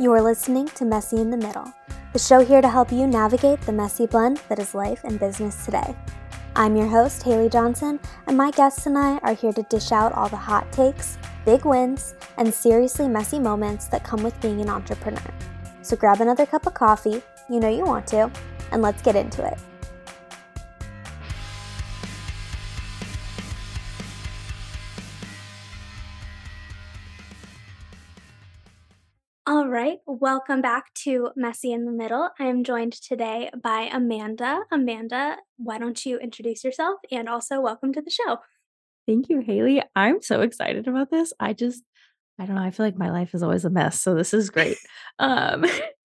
You're listening to Messy in the Middle, the show here to help you navigate the messy blend that is life and business today. I'm your host, Haley Johnson, and my guests and I are here to dish out all the hot takes, big wins, and seriously messy moments that come with being an entrepreneur. So grab another cup of coffee, you know you want to, and let's get into it. Right, welcome back to Messy in the Middle. I am joined today by Amanda. Amanda, why don't you introduce yourself and also welcome to the show? Thank you, Haley. I'm so excited about this. I just, I don't know. I feel like my life is always a mess. So this is great. Um,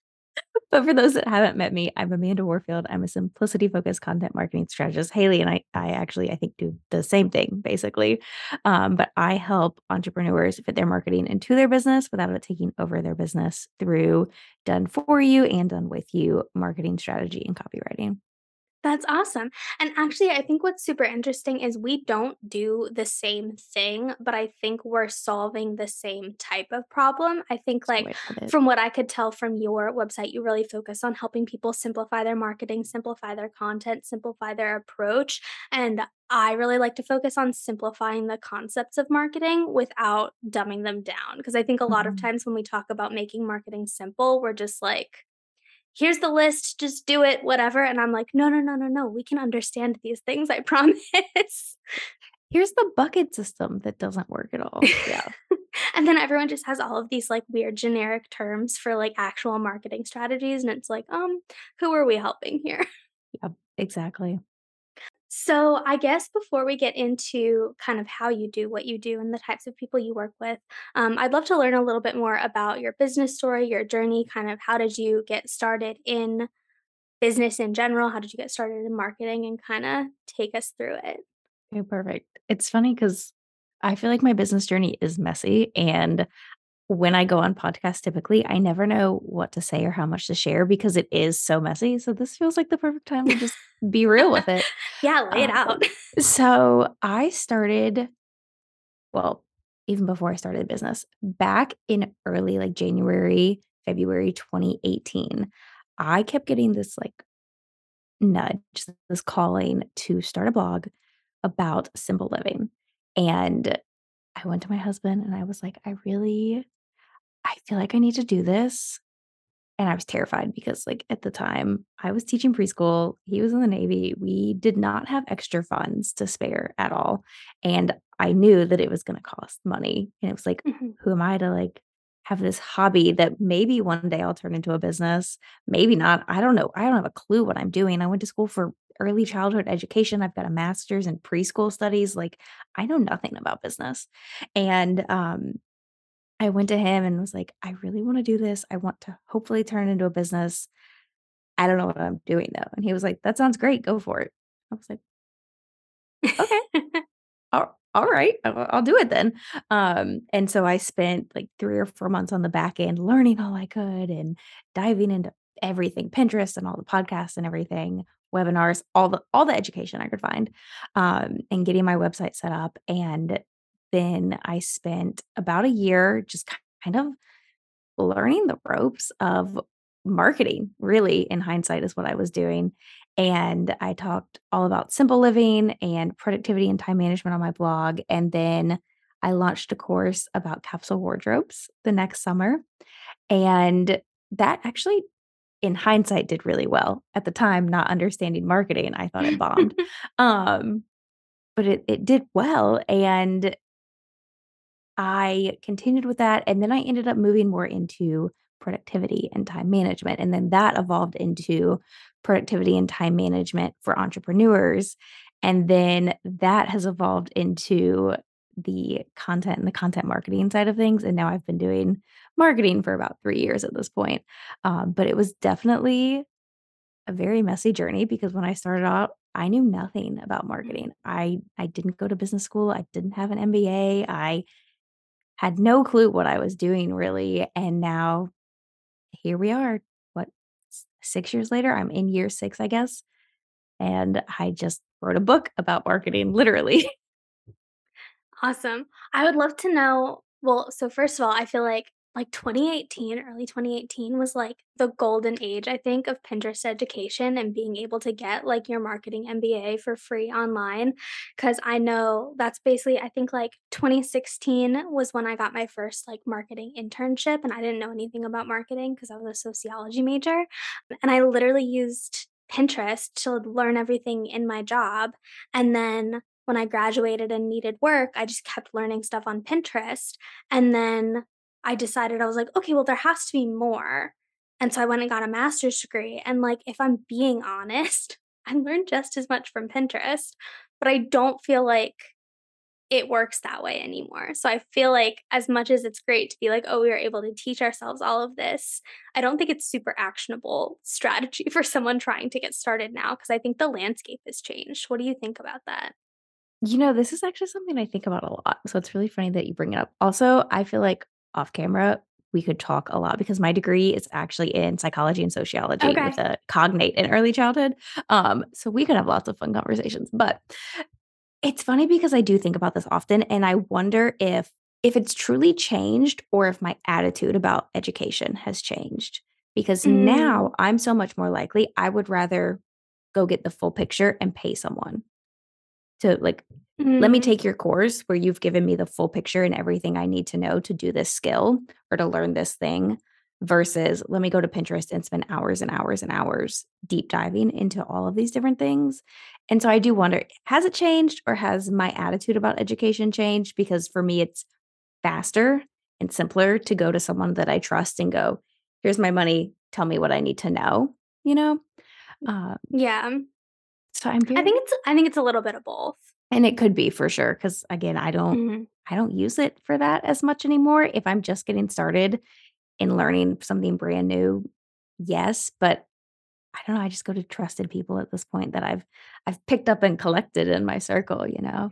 but for those that haven't met me, I'm Amanda Warfield. I'm a simplicity focused content marketing strategist. Haley and I, I actually, I think, do the same thing basically. Um, but I help entrepreneurs fit their marketing into their business without it taking over their business through done for you and done with you marketing strategy and copywriting. That's awesome. And actually, I think what's super interesting is we don't do the same thing, but I think we're solving the same type of problem. I think, like, from what I could tell from your website, you really focus on helping people simplify their marketing, simplify their content, simplify their approach. And I really like to focus on simplifying the concepts of marketing without dumbing them down. Because I think a lot of Mhm. times when we talk about making marketing simple, we're just like, here's the list, just do it, whatever. And I'm like, no, no, no, no, no. We can understand these things, I promise. Here's the bucket system that doesn't work at all. Yeah. and then everyone just has all of these like weird generic terms for like actual marketing strategies. And it's like, um, who are we helping here? Yep. Exactly. So, I guess before we get into kind of how you do what you do and the types of people you work with, um, I'd love to learn a little bit more about your business story, your journey, kind of how did you get started in business in general? How did you get started in marketing and kind of take us through it? Okay, perfect. It's funny because I feel like my business journey is messy. And when I go on podcasts, typically, I never know what to say or how much to share because it is so messy. So this feels like the perfect time to just be real with it. yeah, lay it Um, out. so I started, well, even before I started the business, back in early like January, February 2018, I kept getting this like nudge, this calling to start a blog about simple living. And I went to my husband and I was like, I really, I feel like I need to do this. And I was terrified because, like, at the time I was teaching preschool, he was in the Navy. We did not have extra funds to spare at all. And I knew that it was going to cost money. And it was like, Mhm. who am I to like have this hobby that maybe one day I'll turn into a business? Maybe not. I don't know. I don't have a clue what I'm doing. I went to school for early childhood education. I've got a master's in preschool studies. Like, I know nothing about business. And um, I went to him and was like, "I really wanna do this. I want to hopefully turn it into a business. I don't know what I'm doing though." And he was like, "That sounds great. Go for it." I was like, "Okay. Al alright. I'll I'll do it then." Um, and so I spent like 3 or 4 months on the back end learning all I could and diving into everything, Pinterest and all the podcasts and everything, webinars, all the all the education I could find, um, and getting my website set up. And then I spent about a year just kind of learning the ropes of marketing, really, in hindsight, is what I was doing. And I talked all about simple living and productivity and time management on my blog. And then I launched a course about capsule wardrobes the next summer. And that actually, in hindsight, did really well. At the time, not understanding marketing, I thought it bombed. Um, but it, it did well. And I continued with that, and then I ended up moving more into productivity and time management, and then that evolved into productivity and time management for entrepreneurs, and then that has evolved into the content and the content marketing side of things, and now I've been doing marketing for about 3 years at this point, um, but it was definitely a very messy journey because when I started out, I knew nothing about marketing. I I didn't go to business school, I didn't have an MBA, I had no clue what I was doing really, and now here we are, what, 6 years later? I'm in year 6, I guess, and I just wrote a book about marketing, literally. Awesome. I would love to know well, so first of all, I feel like like 2018, early 2018 was like the golden age, I think, of Pinterest education and being able to get like your marketing MBA for free online. Cause I know that's basically, I think like 2016 was when I got my first like marketing internship and I didn't know anything about marketing because I was a sociology major. And I literally used Pinterest to learn everything in my job. And then when I graduated and needed work, I just kept learning stuff on Pinterest. And then I decided I was like, "Okay, well, there has to be more." And so I went and got a master's degree, and, like, if I'm being honest, I learned just as much from Pinterest, but I don't feel like it works that way anymore. So I feel like as much as it's great to be like, "Oh, we were able to teach ourselves all of this," I don't think it's super actionable strategy for someone trying to get started now because I think the landscape has changed. What do you think about that? You know, this is actually something I think about a lot, so it's really funny that you bring it up. Also, I feel like off camera, we could talk a lot because my degree is actually in psychology and sociology with a cognate in early childhood. Um, so we could have lots of fun conversations. But it's funny because I do think about this often and I wonder if if it's truly changed or if my attitude about education has changed. Because Mm, now I'm so much more likely I would rather go get the full picture and pay someone to like let me mm, take your course where you've given me the full picture and everything I need to know to do this skill or to learn this thing versus let me go to Pinterest and spend hours and hours and hours deep diving into all of these different things. And so I do wonder, has it changed or has my attitude about education changed? Because for me, it's faster and simpler to go to someone that I trust and go, here's my money. Tell me what I need to know, you know? Uh, yeah. So I'm I think it's I think it's a little bit of both. And it could be for sure, because again, I don't Mhm. I don't use it for that as much anymore. If I'm just getting started in learning something brand new, yes, but I don't know, I just go to trusted people at this point that I've I've picked up and collected in my circle, you know?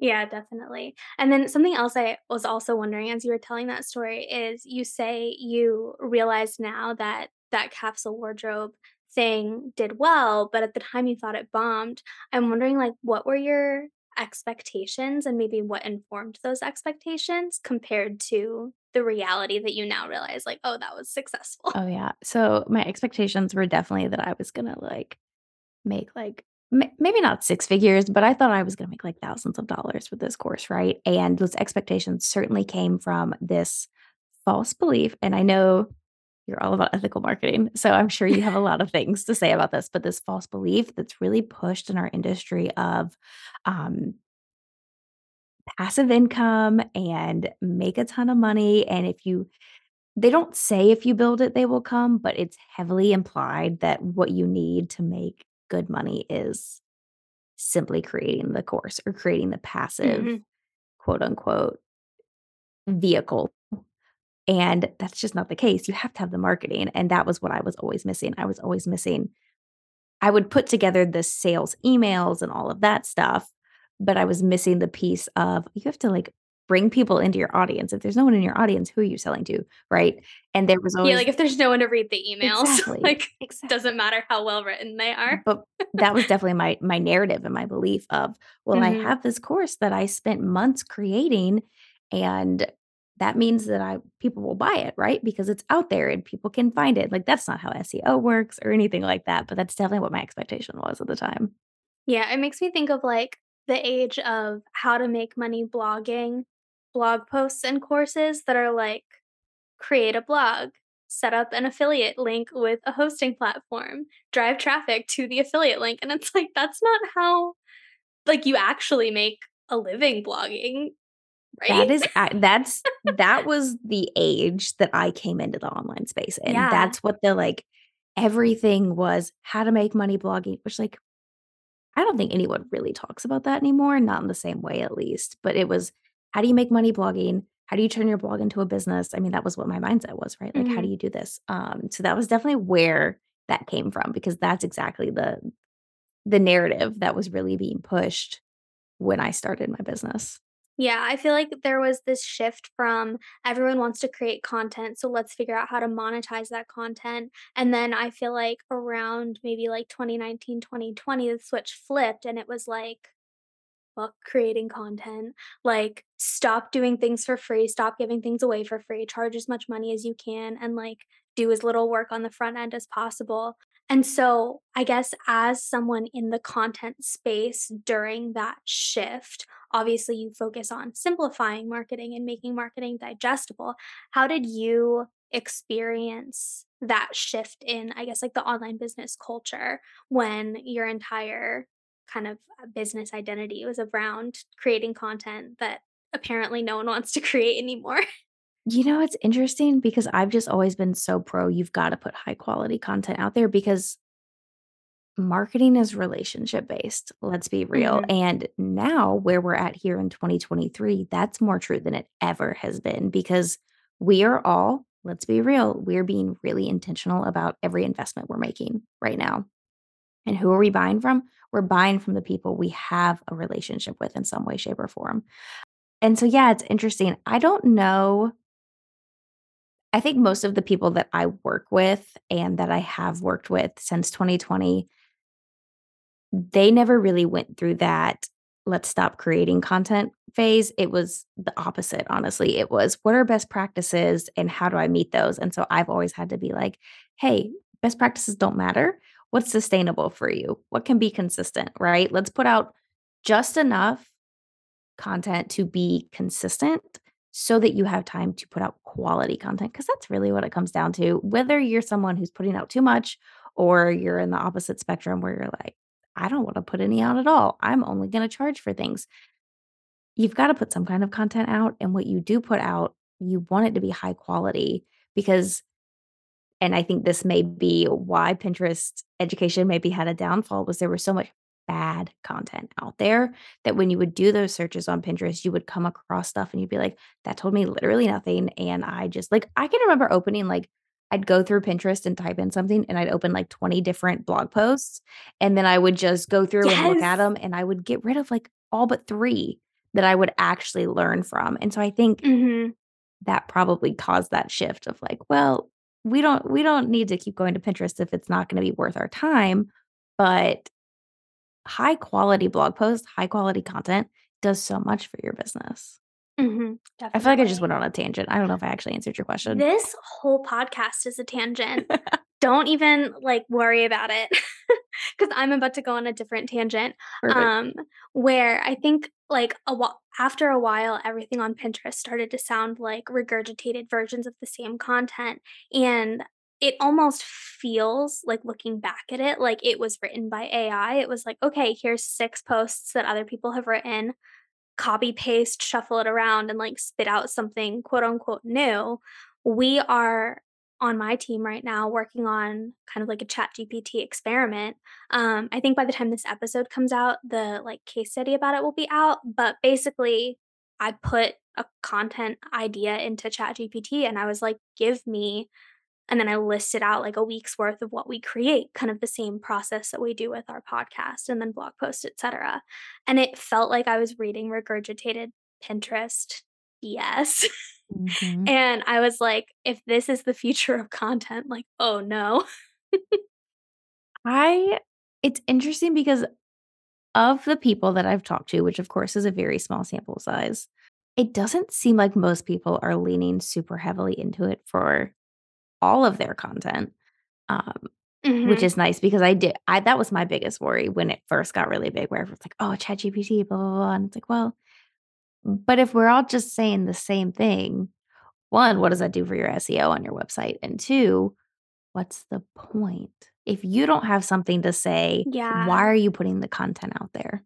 Yeah, definitely. And then something else I was also wondering as you were telling that story is you say you realize now that that capsule wardrobe thing did well, but at the time you thought it bombed. I'm wondering like what were your expectations and maybe what informed those expectations compared to the reality that you now realize like, oh, that was successful. Oh, yeah. So, my expectations were definitely that I was gonna, like, make, like, maybe not 6 figures, but I thought I was gonna make, like, thousands of dollars with this course, right? And those expectations certainly came from this false belief, and I know You're all about ethical marketing. So I'm sure you have a lot of things to say about this, but this false belief that's really pushed in our industry of um, passive income and make a ton of money. And if you, they don't say if you build it, they will come, but it's heavily implied that what you need to make good money is simply creating the course or creating the passive Mhm. quote unquote vehicle And that's just not the case. You have to have the marketing, and that was what I was always missing. I was always missing I would put together the sales emails and all of that stuff, but I was missing the piece of you have to, like, bring people into your audience. If there's no one in your audience, who are you selling to, right? And there was Yeah, like if there's no one to read the emails, Exactly, like exactly. doesn't matter how well written they are. But that was definitely my my narrative and my belief of, well, I Mhm. have this course that I spent months creating, and that means that I people will buy it, right? Because it's out there and people can find it. Like, that's not how SEO works or anything like that, but that's definitely what my expectation was at the time. Yeah, it makes me think of, like, the age of how to make money blogging, blog posts and courses that are like, create a blog, set up an affiliate link with a hosting platform, drive traffic to the affiliate link, and it's like, that's not how, like, you actually make a living blogging, right? That is that's that was the age that I came into the online space and Yeah. That's what the, like everything was how to make money blogging, which, like, I don't think anyone really talks about that anymore, not in the same way at least, but it was, how do you make money blogging? How do you turn your blog into a business? I mean, that was what my mindset was, right? Like, how do Mhm. you do this? Um, so that was definitely where that came from because that's exactly the the narrative that was really being pushed when I started my business. Yeah, I feel like there was this shift from everyone wants to create content, so let's figure out how to monetize that content. And then I feel like around maybe like 2019, 2020, the switch flipped and it was like book creating content. Like, stop doing things for free, stop giving things away for free, charge as much money as you can, and, like, do as little work on the front end as possible. And so, I guess as someone in the content space during that shift, obviously you focus on simplifying marketing and making marketing digestible. How did you experience that shift in, I guess, like the online business culture when your entire kind of uh, business identity was around creating content that apparently no one wants to create anymore? You know, it's interesting because I've just always been so pro you've gotta put high quality content out there because marketing is relationship based, let's be real. Mhm. And now where we're at here in 2023, that's more true than it ever has been because we are all, let's be real, we're being really intentional about every investment we're making right now. And who are we buying from? We're buying from the people we have a relationship with in some way, shape, or form. And so, yeah, it's interesting. I don't know I think most of the people that I work with and that I have worked with since 2020 they never really went through that, "Let's stop creating content" phase. It was the opposite, honestly. It was, "What are best practices and how do I meet those?" And so I've always had to be like, "Hey, best practices don't matter. What's sustainable for you? What can be consistent, right? Let's put out just enough content to be consistent so that you have time to put out quality content. Because that's really what it comes down to. Whether you're someone who's putting out too much or you're in the opposite spectrum where you're like, "I don't wanna put any out at all. I'm only gonna charge for things." You've gotta put some kind of content out, and what you do put out, you want it to be high quality because and I think this may be why Pinterest education maybe had a downfall was there was so much bad content out there that when you would do those searches on Pinterest, you would come across stuff and you'd be like, "That told me literally nothing," and I just like, I can remember opening, like I'd go through Pinterest and type in something, and I'd open, like, 20 different blog posts, and then I would just go through and look at them and I would get rid of, like, all but 3 that I would actually learn from, and so I think Mhm. that probably caused that shift of like, "Well, we don't we don't need to keep going to Pinterest if it's not gonna be worth our time," but high quality blog posts, high quality content does so much for your business. Mhm, I feel like I just went on a tangent. I don't know if I actually answered your question. This whole podcast is a tangent. Don't even, like, worry about it because I'm about to go on a different tangent, Perfect. um, where I think, like, a whi after a while, everything on Pinterest started to sound like regurgitated versions of the same content, and it almost feels like looking back at it, like it was written by AI. It was like, "Okay, here's 6 posts that other people have written, copy, paste, shuffle it around, and, like, spit out something quote, unquote, new." We are on my team right now working on kind of like a ChatGPT experiment. Um, I think by the time this episode comes out, the, like, case study about it will be out, but basically, I put a content idea into ChatGPT and I was like, "Give me" and then I listed out, like, a week's worth of what we create, kind of the same process that we do with our podcast and then blog posts, etcetera, and it felt like I was reading regurgitated Pinterest BS, Mhm. and I was like, "If this is the future of content, like, oh no." I it's interesting because of the people that I've talked to, which of course is a very small sample size, it doesn't seem like most people are leaning super heavily into it for all of their content, um, which Mhm. is nice because I did I that was my biggest worry when it first got really big where everyone's like, "Oh, ChatGPT, blah, blah, blah," and it's like, well but if we're all just saying the same thing, 1, what does that do for your SEO on your website? And 2, what's the point? If you don't have something to say, Yeah, why are you putting the content out there?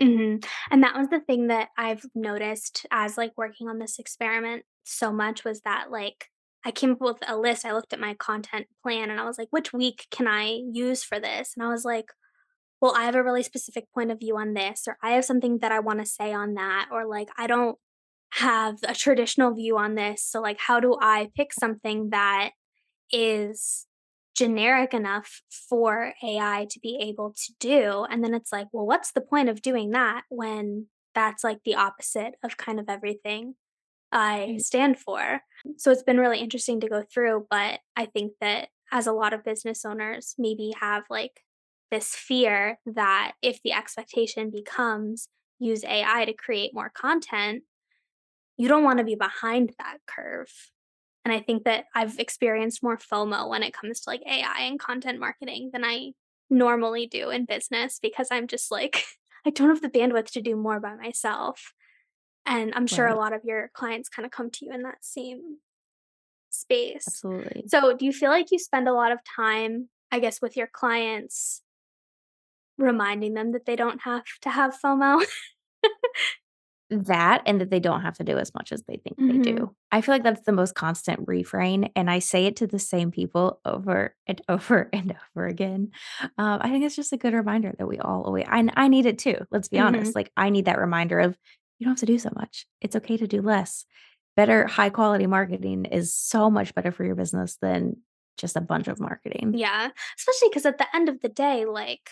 Mhm, and that was the thing that I've noticed as, like, working on this experiment so much was that, like, I came up with a list, I looked at my content plan, and I was like, "Which week can I use for this?" And I was like, "Well, I have a really specific point of view on this," or "I have something that I wanna say on that," or, like, "I don't have a traditional view on this, so, like, how do I pick something that is generic enough for AI to be able to do?" And then it's like, "Well, what's the point of doing that when that's, like, the opposite of kind of everything I stand for?" So it's been really interesting to go through, but I think that as a lot of business owners maybe have, like, this fear that if the expectation becomes use AI to create more content, you don't wanna be behind that curve. And I think that I've experienced more FOMO when it comes to, like, AI and content marketing than I normally do in business because I'm just like, I don't have the bandwidth to do more by myself. And I'm sure a lot of your clients kinda come to you in that same space. Absolutely. So, do you feel like you spend a lot of time, I guess, with your clients reminding them that they don't have to have FOMO? That, and that they don't have to do as much as they think they Mhm. do. I feel like that's the most constant refrain, and I say it to the same people over and over and over again. Um, I think it's just a good reminder that we all alway I I need it too, let's be Mhm. honest, like, I need that reminder of, "You don't have to do so much. It's okay to do less." Better high quality marketing is so much better for your business than just a bunch of marketing. Yeah, Especially because at the end of the day, like,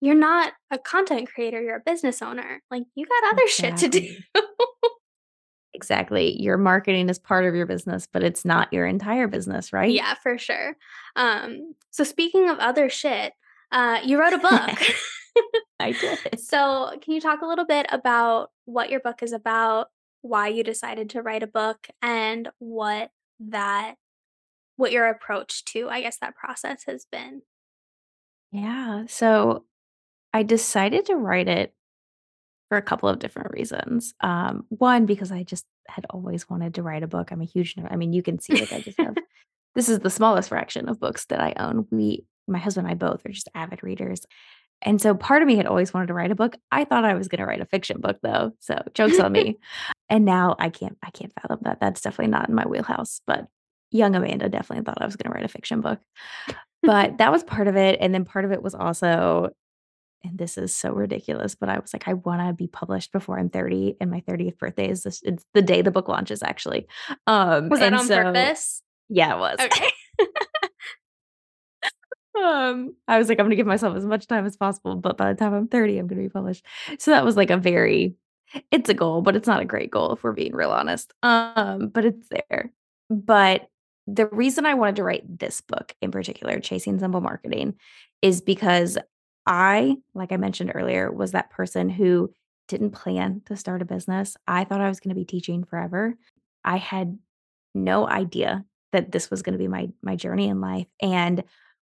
you're not a content creator, you're a business owner. Like, you got other shit to do. Exactly. Exactly. Your marketing is part of your business, but it's not your entire business, right? Yeah, for sure. Um, so speaking of other shit, uh, you wrote a book. I did. So, can you talk a little bit about what your book is about, why you decided to write a book, and what that what your approach to, I guess, that process has been? Yeah, so I decided to write it for a couple of different reasons. Um, 1, because I just had always wanted to write a book. I'm a huge nerd I mean, you can see, like, I just have this is the smallest fraction of books that I own. We my husband and I both are just avid readers. And so part of me had always wanted to write a book. I thought I was gonna write a fiction book, though, so joke's on me. And now I can't I can't fathom that. That's definitely not in my wheelhouse, but young Amanda definitely thought I was gonna write a fiction book. But that was part of it, and then part of it was also and this is so ridiculous, but I was like, "I wanna be published before I'm 30," and my 30th birthday is this it's the day the book launches, actually. Um, Was that on so purpose? Yeah, it was. Okay. Um, I was like, "I'm gonna give myself as much time as possible, but by the time I'm 30, I'm gonna be published." So that was, like, a very it's a goal, but it's not a great goal if we're being real honest. Um, but it's there. But the reason I wanted to write this book in particular, Chasing Simple Marketing, is because I, like I mentioned earlier, was that person who didn't plan to start a business. I thought I was gonna be teaching forever. I had no idea that this was gonna be my my journey in life, and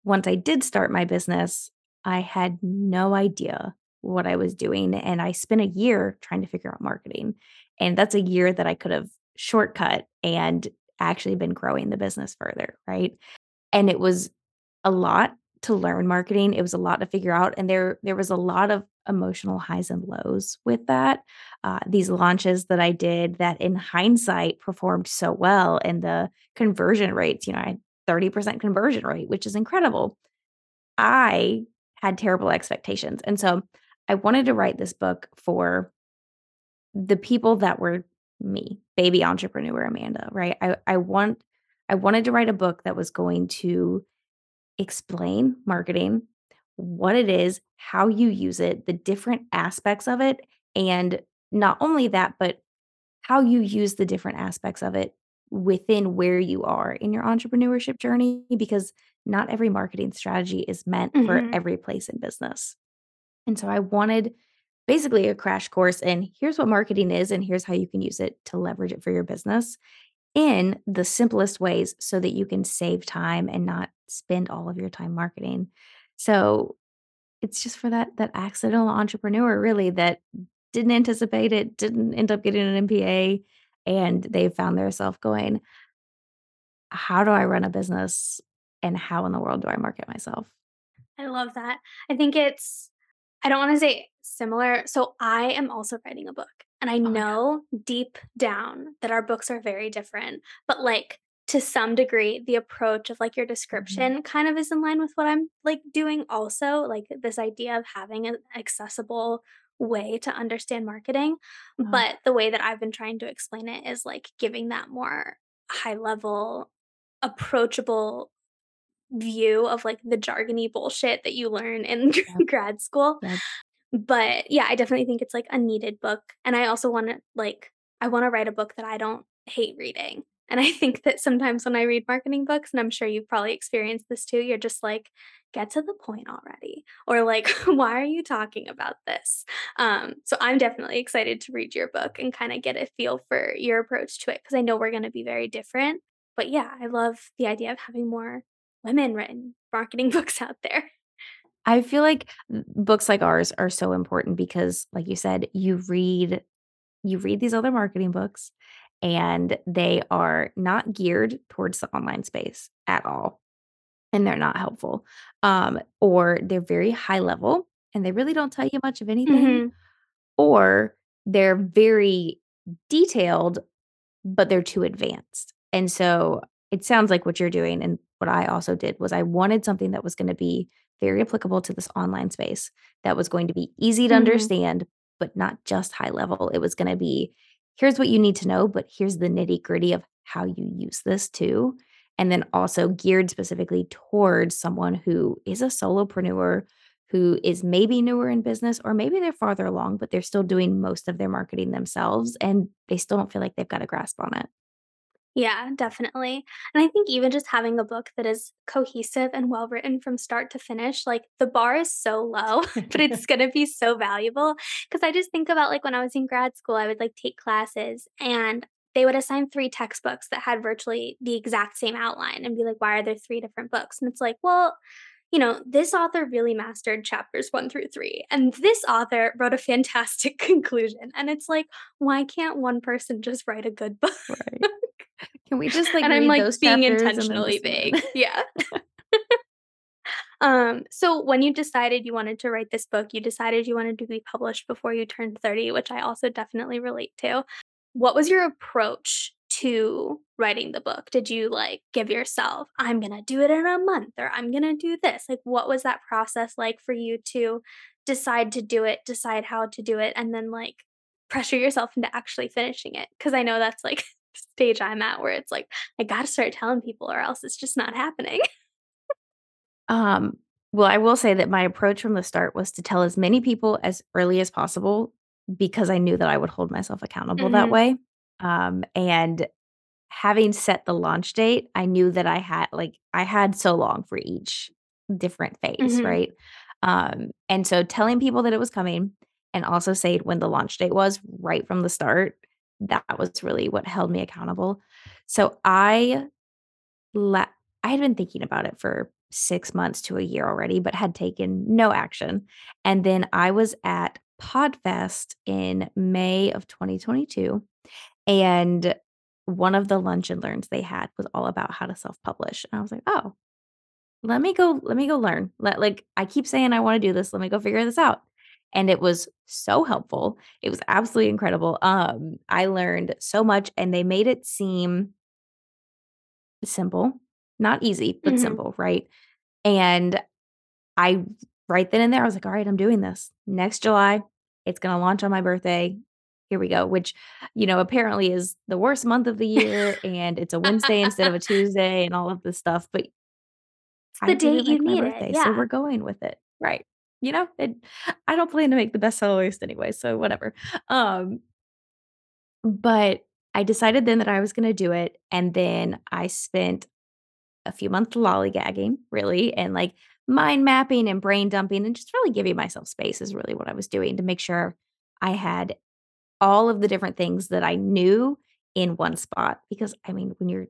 once I did start my business, I had no idea what I was doing, and I spent a year trying to figure out marketing. And that's a year that I could have shortcut and actually been growing the business further, right? And it was a lot to learn marketing, it was a lot to figure out, and there there was a lot of emotional highs and lows with that. Uh, these launches that I did that in hindsight performed so well, and the conversion rates, you know, I 30% conversion rate, which is incredible. I had terrible expectations, and so I wanted to write this book for the people that were me, baby entrepreneur Amanda, right? I I want I wanted to write a book that was going to explain marketing, what it is, how you use it, the different aspects of it, and not only that, but how you use the different aspects of it within where you are in your entrepreneurship journey, because not every marketing strategy is meant for Mhm. every place in business. And so I wanted basically a crash course in here's what marketing is, and here's how you can use it to leverage it for your business in the simplest ways so that you can save time and not spend all of your time marketing. So, it's just for that that accidental entrepreneur really that didn't anticipate it, didn't end up getting an MBA, and they found themselves going "How do I run a business, and how in the world do I market myself?" I love that. I think it's I don't wanna say similar so I am also writing a book, and I Oh know deep down that our books are very different, but, like, to some degree, the approach of, like, your Mhm. description kind of is in line with what I'm, like, doing also, like, this idea of having an accessible way to understand marketing, Oh. but the way that I've been trying to explain it is, like, giving that more high level, approachable view of, like, the jargony bullshit that you learn in Yep. grad school. Yep. But, yeah, I definitely think it's, like, a needed book, and I also wanna, like I wanna write a book that I don't hate reading, and I think that sometimes when I read marketing books, and I'm sure you've probably experienced this too, you're just like, get to the point already or like why are you talking about this? Um so i'm definitely excited to read your book and kind of get a feel for your approach to it because i know we're going to be very different. But yeah i love the idea of having more women written marketing books out there. I feel like books like ours are so important because like you said, you read you read these other marketing books and they are not geared towards the online space at all and they're not helpful. Um, or they're very high level and they really don't tell you much of anything, Mhm. or they're very detailed, but they're too advanced. And so it sounds like what you're doing and what I also did was I wanted something that was going to be very applicable to this online space, that was going to be easy to Mhm. understand, but not just high level. It was going to be here's what you need to know, but here's the nitty gritty of how you use this too. And then also geared specifically towards someone who is a solopreneur, who is maybe newer in business, or maybe they're farther along, but they're still doing most of their marketing themselves and they still don't feel like they've got a grasp on it. Yeah, definitely. And I think even just having a book that is cohesive and well written from start to finish, like the bar is so low, but it's going to be so valuable. Cause I just think about like when I was in grad school, I would like take classes and they would assign three textbooks that had virtually the exact same outline and be like, why are there three different books? And it's like, well, you know, this author really mastered chapters one through three, and this author wrote a fantastic conclusion. And it's like, why can't one person just write a good book? Right. Can we just, like, And I'm, like, being chapters and then intentionally just move on? vague. Yeah. Um, so when you decided you wanted to write this book, you decided you wanted to be published before you turned 30, which I also definitely relate to. What was your approach to writing the book? Did you, like, give yourself, "I'm gonna do it in a month," or "I'm gonna do this"? Like, what was that process like for you to decide to do it, decide how to do it, and then, like, pressure yourself into actually finishing it? Because I know that's, like, stage I'm at where it's like, I gotta start telling people or else it's just not happening. Um, well, I will say that my approach from the start was to tell as many people as early as possible because I knew that I would hold myself accountable that Mhm, way. Um, and having set the launch date, I knew that I had like I had so long for each different phase, mhm. right? Um, and so telling people that it was coming and also saying when the launch date was right from the start, that was really what held me accountable. So I La I had been thinking about it for 6 months to a year already, but had taken no action, and then I was at Podfest in May of 2022, and one of the lunch and learns they had was all about how to self-publish, and I was like, "Oh, let me go let me go learn. Let like, I keep saying I wanna do this, let me go figure this out." And it was so helpful. It was absolutely incredible. Um, I learned so much, and they made it seem Simple, not easy, but Mhm. simple, right? And I right then and there, I was like, "All right, I'm doing this. Next July, it's gonna launch on my birthday. Here we go," which, you know, apparently is the worst month of the year, and it's a Wednesday instead of a Tuesday and all of this stuff, but It's I the date you like my needed, birthday, so yeah. we're going with it. Right. You know, it I don't plan to make the bestseller list anyway, so whatever. Um, but I decided then that I was gonna do it, and then I spent a few months lollygagging, really, and, like, mind mapping and brain dumping and just really giving myself space is really what I was doing to make sure I had all of the different things that I knew in one spot. Because, I mean, when you're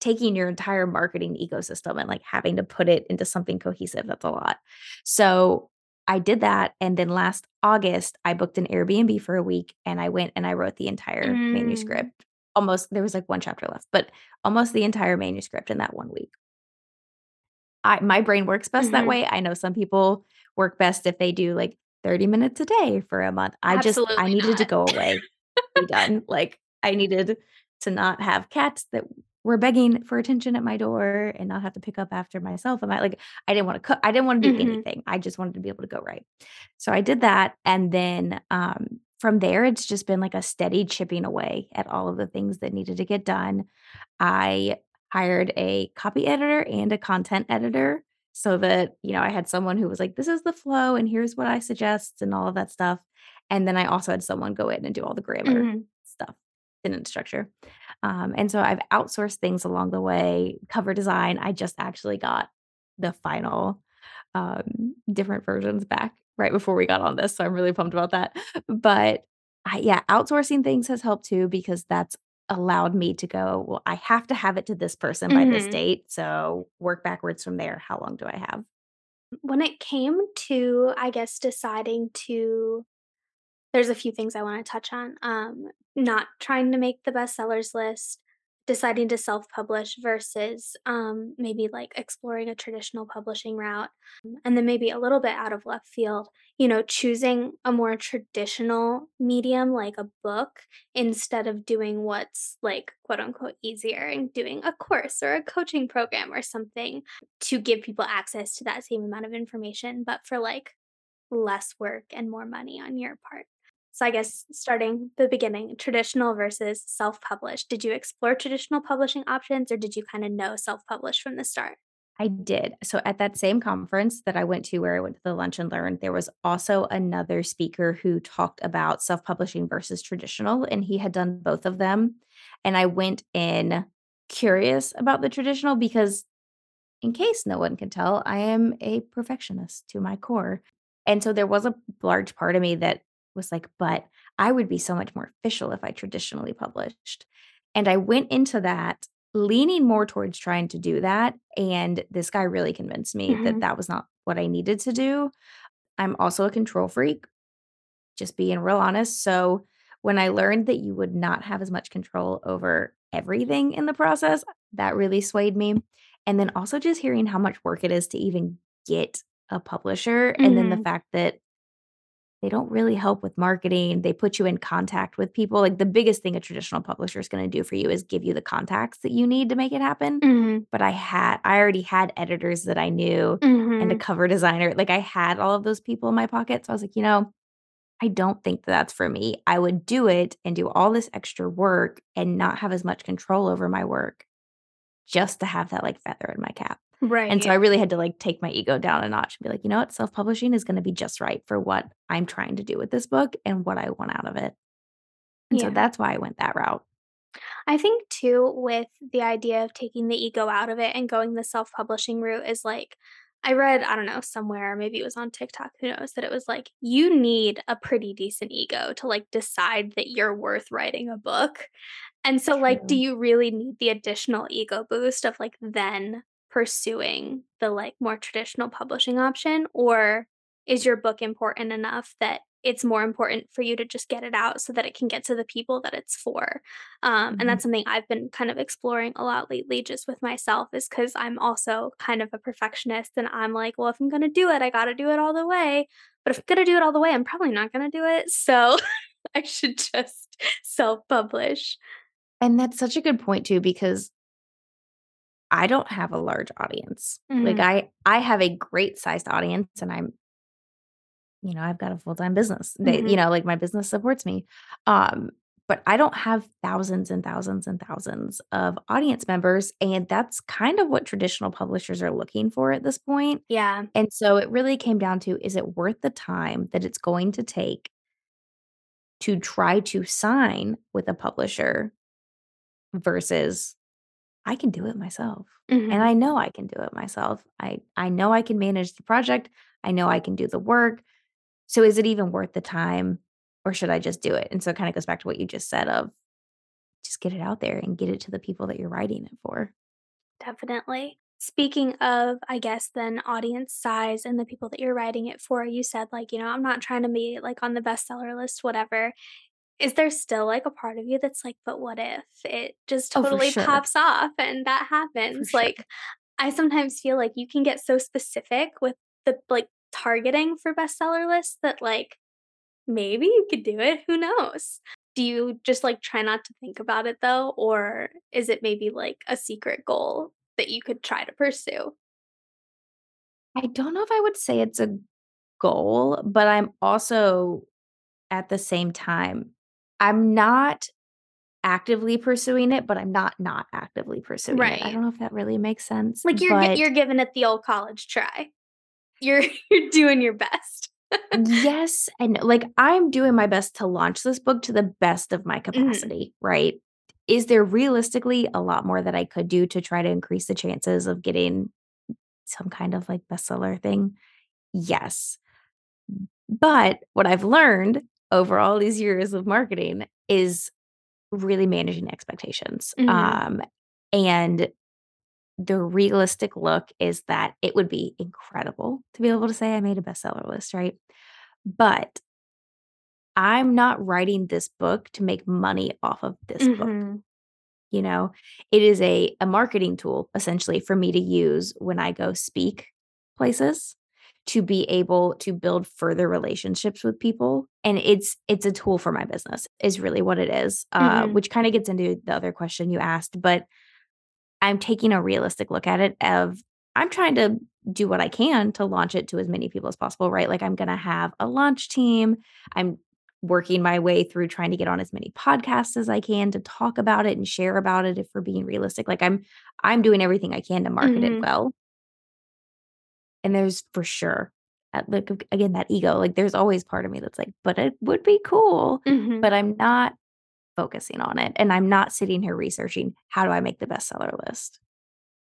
taking your entire marketing ecosystem and, like, having to put it into something cohesive, that's a lot. So, I did that, and then last August, I booked an Airbnb for a week, and I went and I wrote the entire Mm. manuscript. Almost there was, like, 1 chapter left, but almost the entire manuscript in that 1 week. I my brain works best that Mhm. way. I know some people work best if they do, like, 30 minutes a day for a month. I just I Absolutely needed to go away, be done. Like, I needed to not have cats that were begging for attention at my door and not have to pick up after myself and I like, I didn't wanna cook I didn't wanna do Mhm. anything. I just wanted to be able to go write. So I did that, and then, um, from there, it's just been, like, a steady chipping away at all of the things that needed to get done. I hired a copy editor and a content editor so that, you know, I had someone who was like, "This is the flow, and here's what I suggest," and all of that stuff. And then I also had someone go in and do all the grammar Mhm. stuff, sentence structure. Um, and so I've outsourced things along the way. Cover design, I just actually got the final, um, different versions back right before we got on this, so I'm really pumped about that. But I yeah, outsourcing things has helped too because that's allowed me to go, "Well, I have to have it to this person by this Mhm. date, so work backwards from there. How long do I have?" When it came to, I guess, deciding to there's a few things I wanna touch on, um, not trying to make the bestsellers list, deciding to self-publish versus, um, maybe, like, exploring a traditional publishing route, and then maybe a little bit out of left field, you know, choosing a more traditional medium like a book instead of doing what's, like, quote, unquote, "easier" and doing a course or a coaching program or something to give people access to that same amount of information, but for, like, less work and more money on your part. So I guess starting the beginning, traditional versus self-published. Did you explore traditional publishing options, or did you kinda know self-published from the start? I did. So at that same conference that I went to where I went to the lunch and learn, there was also another speaker who talked about self-publishing versus traditional, and he had done both of them. And I went in curious about the traditional because in case no one can tell, I am a perfectionist to my core. And so there was a large part of me that was like, "But I would be so much more official if I traditionally published." And I went into that leaning more towards trying to do that, and this guy really convinced me that Mhm. that was not what I needed to do. I'm also a control freak, just being real honest. So when I learned that you would not have as much control over everything in the process, that really swayed me. And then also just hearing how much work it is to even get a publisher, and then the Mhm. fact that they don't really help with marketing, they put you in contact with people, like, the biggest thing a traditional publisher is gonna do for you is give you the contacts that you need to make it happen. Mhm. But I had I already had editors that I knew and a Mhm. cover designer, like, I had all of those people in my pocket, so I was like, "You know, I don't think that that's for me." I would do it and do all this extra work and not have as much control over my work just to have that, like, feather in my cap. And so I really had to, like, take my ego down a notch and be like, "You know what? Self-publishing is gonna be just right for what I'm trying to do with this book and what I want out of it." And so that's why I went that route. I think too with the idea of taking the ego out of it and going the self-publishing route is like I read, I don't know, somewhere, maybe it was on TikTok, who knows, that it was like, you need a pretty decent ego to, like, decide that you're worth writing a book. And so, like, do you really need the additional ego boost of, like, then pursuing the, like, more traditional publishing option, or is your book important enough that it's more important for you to just get it out so that it can get to the people that it's for? Um, and Mhm. that's something I've been kind of exploring a lot lately just with myself is because I'm also kind of a perfectionist, and I'm like, "Well, if I'm gonna do it, I gotta do it all the way." But if I'm gonna do it all the way, I'm probably not gonna do it, so I should just self-publish. And that's such a good point too because I don't have a large audience. Like, Mhm. I I have a great sized audience, and I'm you know, I've got a full-time business. They you Mhm. know, like, my business supports me. Um, but I don't have thousands and thousands and thousands of audience members, and that's kind of what traditional publishers are looking for at this point. Yeah. And so it really came down to, is it worth the time that it's going to take to try to sign with a publisher versus, "I can do it myself, and Mhm. I know I can do it myself. I I know I can manage the project. I know I can do the work. So is it even worth the time, or should I just do it?" And so it kinda goes back to what you just said of just get it out there and get it to the people that you're writing it for. Definitely. Speaking of, I guess, then audience size and the people that you're writing it for, you said, like, you know, "I'm not trying to be, like, on the bestseller list, whatever." Is there still, like, a part of you that's like, "But what if it just Oh, totally sure. pops off and that happens?" sure. Like, I sometimes feel like you can get so specific with the, like, targeting for bestseller lists that, like, maybe you could do it, who knows? Do you just, like, try not to think about it, though, or is it maybe, like, a secret goal that you could try to pursue? I don't know if I would say it's a goal, but I'm also, at the same time I'm not actively pursuing it, but I'm not not actively pursuing it. I don't know if that really makes sense, Like, you're but you're giving it the old college try. You're you're doing your best. Yes, and, like, I'm doing my best to launch this book to the best of my Mhm. capacity, right? Is there realistically a lot more that I could do to try to increase the chances of getting some kind of like bestseller thing? Yes. But what I've learned over all these years of marketing is really managing expectations. Mm-hmm. Um, and the realistic look is that it would be incredible to be able to say I made a bestseller list, right? But I'm not writing this book to make money off of this mm-hmm. book. You know, it is a a marketing tool essentially for me to use when I go speak places to be able to build further relationships with people and it's it's a tool for my business is really what it is uh, mm-hmm. which kind of gets into the other question you asked but i'm taking a realistic look at it of i'm trying to do what i can to launch it to as many people as possible right like i'm going to have a launch team i'm working my way through trying to get on as many podcasts as I can to talk about it and share about it if we're being realistic. Like I'm I'm doing everything I can to market mm-hmm. it well. And there's for sure, like again, that ego, like there's always part of me that's like, but it would be cool. Mm-hmm. But I'm not focusing on it. And I'm not sitting here researching how do I make the bestseller list.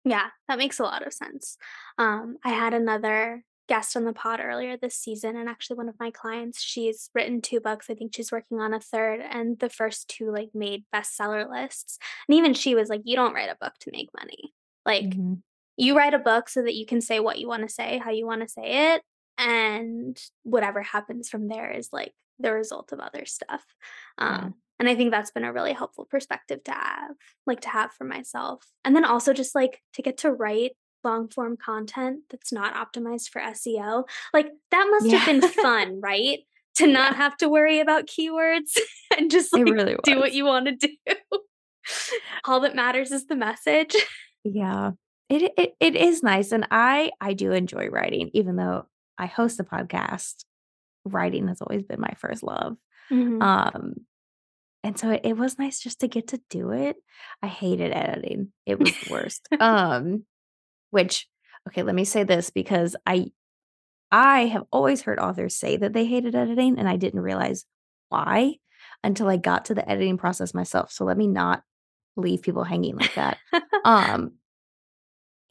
Yeah, that makes a lot of sense. Um, I had another guest on the pod earlier this season, and actually one of my clients, she's written two books. I think she's working on a third, and the first two like made bestseller lists. And even she was like, "You don't write a book to make money. Like, mm-hmm you write a book so that you can say what you want to say, how you want to say it, and whatever happens from there is like the result of other stuff. Um, yeah. And I think that's been a really helpful perspective to have, like to have for myself. And then also just like to get to write long form content that's not optimized for SEO. Like that must yeah. have been fun, right? To not yeah. have to worry about keywords and just like really do what you want to do. All that matters is the message. Yeah. It, it it is nice and I I do enjoy writing even though I host a podcast. Writing has always been my first love. Mm-hmm. Um and so it, it, was nice just to get to do it. I hated editing. It was the worst. um which okay, let me say this because I I have always heard authors say that they hated editing and I didn't realize why until I got to the editing process myself. So let me not leave people hanging like that. um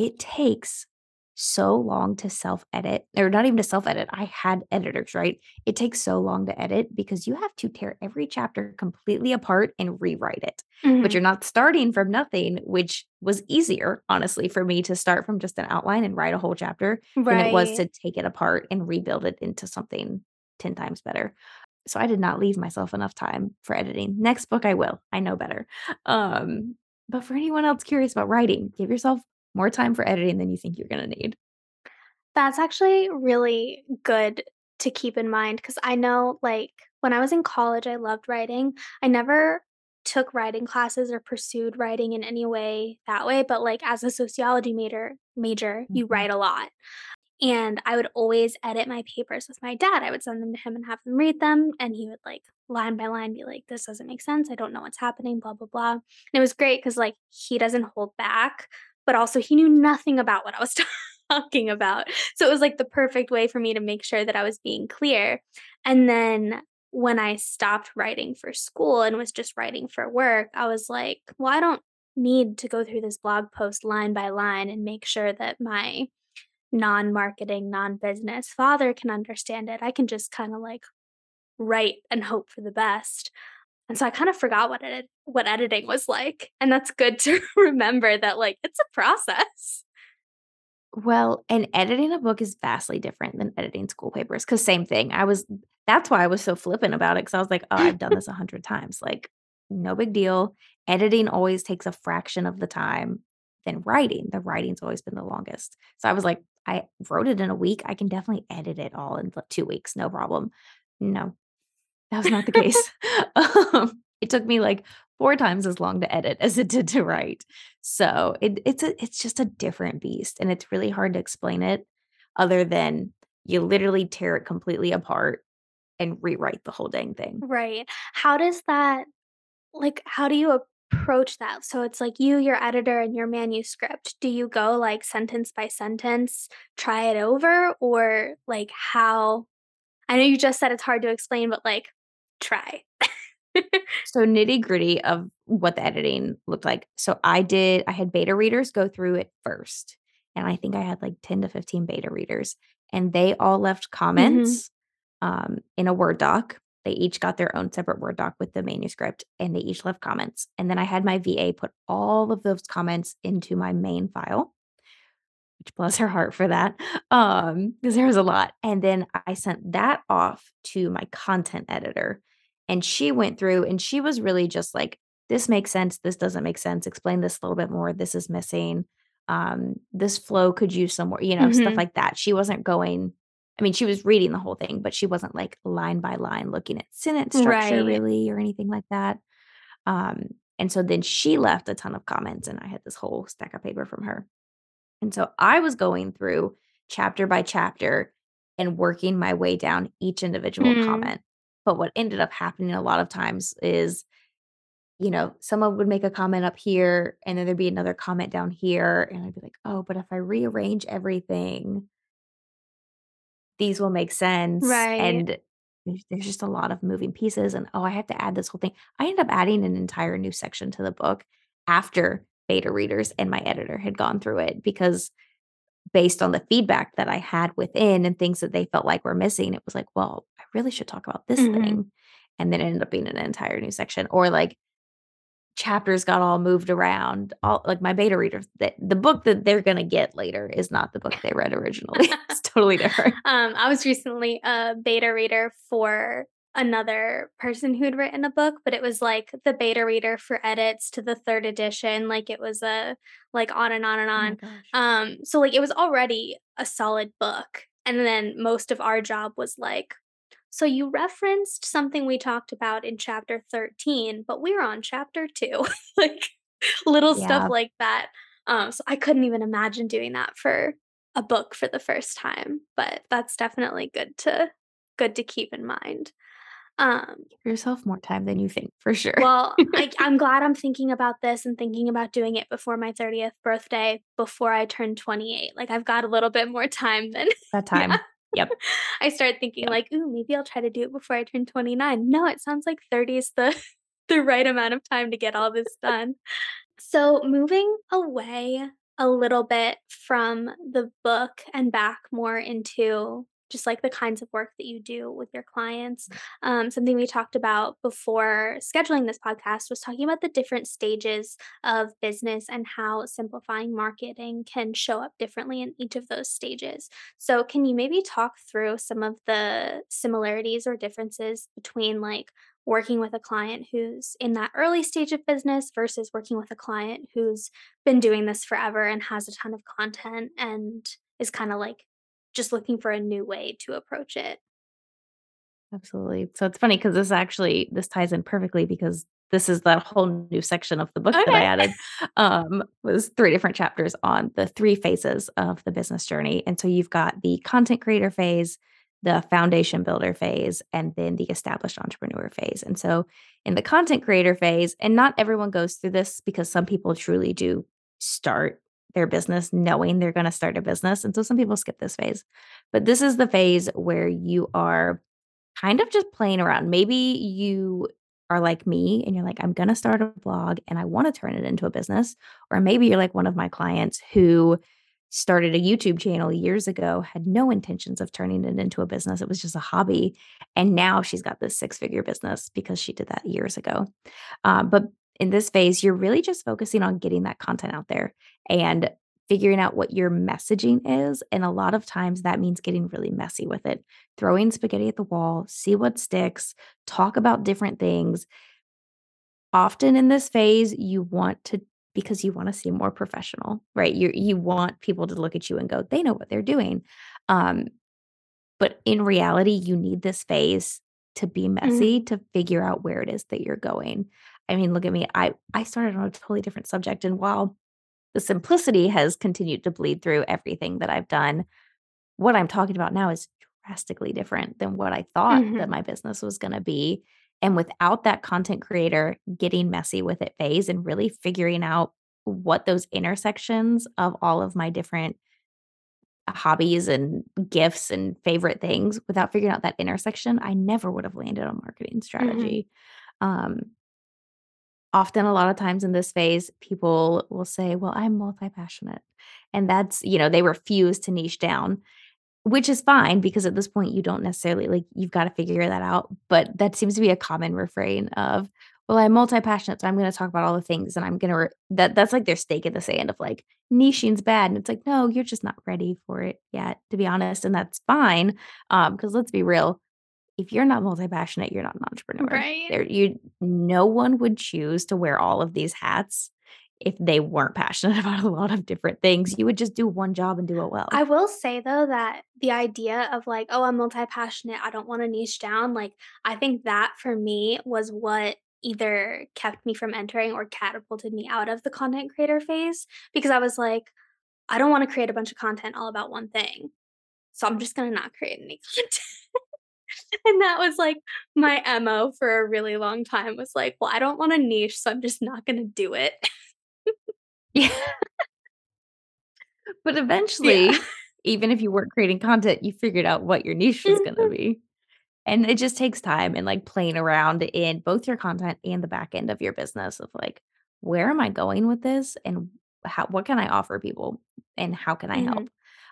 it takes so long to self edit, or not even to self edit. I had editors, right? It takes so long to edit because you have to tear every chapter completely apart and rewrite it. Mm-hmm. But you're not starting from nothing, which was easier, honestly, for me to start from just an outline and write a whole chapter right. than it was to take it apart and rebuild it into something 10 times better. So I did not leave myself enough time for editing. Next book I will. I know better. Um, but for anyone else curious about writing, give yourself more time for editing than you think you're going to need. That's actually really good to keep in mind because I know, like, when I was in college, I loved writing. I never took writing classes or pursued writing in any way that way, but like as a sociology major, major, mm-hmm. you write a lot. And I would always edit my papers with my dad. I would send them to him and have him read them. And he would like line by line be like, this doesn't make sense. I don't know what's happening, blah, blah, blah. And it was great because like he doesn't hold back but also he knew nothing about what I was talking about. So it was like the perfect way for me to make sure that I was being clear. And then when I stopped writing for school and was just writing for work, I was like, well, I don't need to go through this blog post line by line and make sure that my non marketing, non business father can understand it. I can just kind of like write and hope for the best. And so I kind of forgot what what editing was like. And that's good to remember that like it's a process. Well, and editing a book is vastly different than editing school papers cuz same thing. I was that's why I was so flippant about it cuz I was like, "Oh, I've done this a hundred times. Like no big deal. Editing always takes a fraction of the time than writing. The writing's always been the longest." So I was like, I wrote it in a week. I can definitely edit it all in 2 weeks, no problem. No, that was not the case. um, it took me like four times as long to edit as it did to write. So it, it's a it's just a different beast, and it's really hard to explain it other than you literally tear it completely apart and rewrite the whole dang thing. Right. How does that like how do you approach that? So it's like you, your editor, and your manuscript. Do you go like sentence by sentence, try it over, or like how? I know you just said it's hard to explain, but like try. so nitty gritty of what the editing looked like. So I did, I had beta readers go through it first and I think I had like 10 to 15 beta readers, and they all left Mhm. comments, um, in a Word doc. They each got their own separate Word doc with the manuscript, and they each left comments, and then I had my VA put all of those comments into my main file which bless her heart for that, um because there was a lot, and then I sent that off to my content editor, and she went through and she was really just like, "This makes sense, this doesn't make sense, explain this a little bit more, this is missing, um, this flow could use some more" you know, stuff Mhm. like that. She wasn't going I mean, she was reading the whole thing, but she wasn't, like, line by line looking at sentence structure Right. really or anything like that, um, and so then she left a ton of comments, and I had this whole stack of paper from her, and so I was going through chapter by chapter and working my way down each individual Mm. comment, but what ended up happening a lot of times is, you know, someone would make a comment up here, and then there'd be another comment down here, and I'd be like, "Oh, but if I rearrange everything" "these will make sense," Right. and there's just a lot of moving pieces, and, "Oh, I have to add this whole thing." I ended up adding an entire new section to the book after beta readers and my editor had gone through it because based on the feedback that I had within and things that they felt like were missing, it was like, "Well, I really should talk about this Mhm. thing," and then it ended up being an entire new section, or, like, chapters got all moved around. All like, my beta readers the the book that they're gonna get later is not the book they read originally. It's totally different. Um, I was recently a beta reader for another person who'd written a book, but it was, like, the beta reader for edits to the 3rd edition, like, it was a like, on and on and Oh on, gosh. um, so, like, it was already a solid book, and then most of our job was like, "So you referenced something we talked about in chapter 13, but we're on chapter 2." Like, little stuff like that, um, so I couldn't even imagine doing that for a book for the first time, but that's definitely good to good to keep in mind, um Give yourself more time than you think, for sure. Well, I I'm glad I'm thinking about this and thinking about doing it before my 30th birthday, before I turn 28, like, I've got a little bit more time than That yeah. time. Yep. I started thinking Yep. like, "Ooh, maybe I'll try to do it before I turn 29." No, it sounds like 30 is the the right amount of time to get all this done. So, moving away a little bit from the book and back more into just, like, the kinds of work that you do with your clients, um, something we talked about before scheduling this podcast was talking about the different stages of business and how simplifying marketing can show up differently in each of those stages. So, can you maybe talk through some of the similarities or differences between, like, working with a client who's in that early stage of business versus working with a client who's been doing this forever and has a ton of content and is kinda, like, just looking for a new way to approach it? Absolutely. So it's funny because this actually this ties in perfectly because this is that whole new section of the book that I added, um, was 3 different chapters on the 3 phases of the business journey, and so you've got the content creator phase, the foundation builder phase, and then the established entrepreneur phase, and so in the content creator phase and not everyone goes through this because some people truly do start their business knowing they're gonna start a business, and so some people skip this phase. But this is the phase where you are kind of just playing around. Maybe you are like me and you're like, "I'm gonna start a blog and I wanna turn it into a business," or maybe you're like one of my clients who started a YouTube channel years ago, had no intentions of turning it into a business, it was just a hobby, and now she's got this six-figure business because she did that years ago. Um, but in this phase, you're really just focusing on getting that content out there and figuring out what your messaging is, and a lot of times that means getting really messy with it. Throwing spaghetti at the wall, see what sticks, talk about different things. Often in this phase, you want to because you wanna seem more professional, right? You you want people to look at you and go, "They know what they're doing." Um, but in reality, you need this phase to be messy Mhm. to figure out where it is that you're going. I mean, look at me, I I started on a totally different subject, and while the simplicity has continued to bleed through everything that I've done, what I'm talking about now is drastically different than what I thought that Mhm. my business was gonna be, and without that content creator getting messy with it phase and really figuring out what those intersections of all of my different hobbies and gifts and favorite things, without figuring out that intersection, I never would have landed on marketing Mhm. strategy. Um often a lot of times in this phase, people will say, "Well, I'm multi-passionate." And that's you know, they refuse to niche down, which is fine because at this point you don't necessarily like, you've gotta figure that out, but that seems to be a common refrain of, "Well, I'm multi-passionate, so I'm gonna talk about all the things, and I'm gonna re" that that's like their stake in the sand of like, "Niching's bad," and it's like, "No, you're just not ready for it yet," to be honest, and that's fine, um because let's be real, if you're not multi-passionate, you're not an entrepreneur. Right. There you no one would choose to wear all of these hats if they weren't passionate about a lot of different things, you would just do one job and do it well. I will say though that the idea of like, "Oh, I'm multi-passionate, I don't wanna niche down," like, I think that for me was what either kept me from entering or catapulted me out of the content creator phase, because I was like, "I don't wanna create a bunch of content all about one thing, so I'm just gonna not create any content." And that was like my MO for a really long time was like, "Well, I don't want a niche, so I'm just not gonna do it." Yeah. But Yeah. eventually, even if you weren't creating content, you figured out what your niche was gonna Mhm. be. And it just takes time and, like, playing around in both your content and the back end of your business of, like, "Where am I going with this, and how what can I offer people, and how can I help?"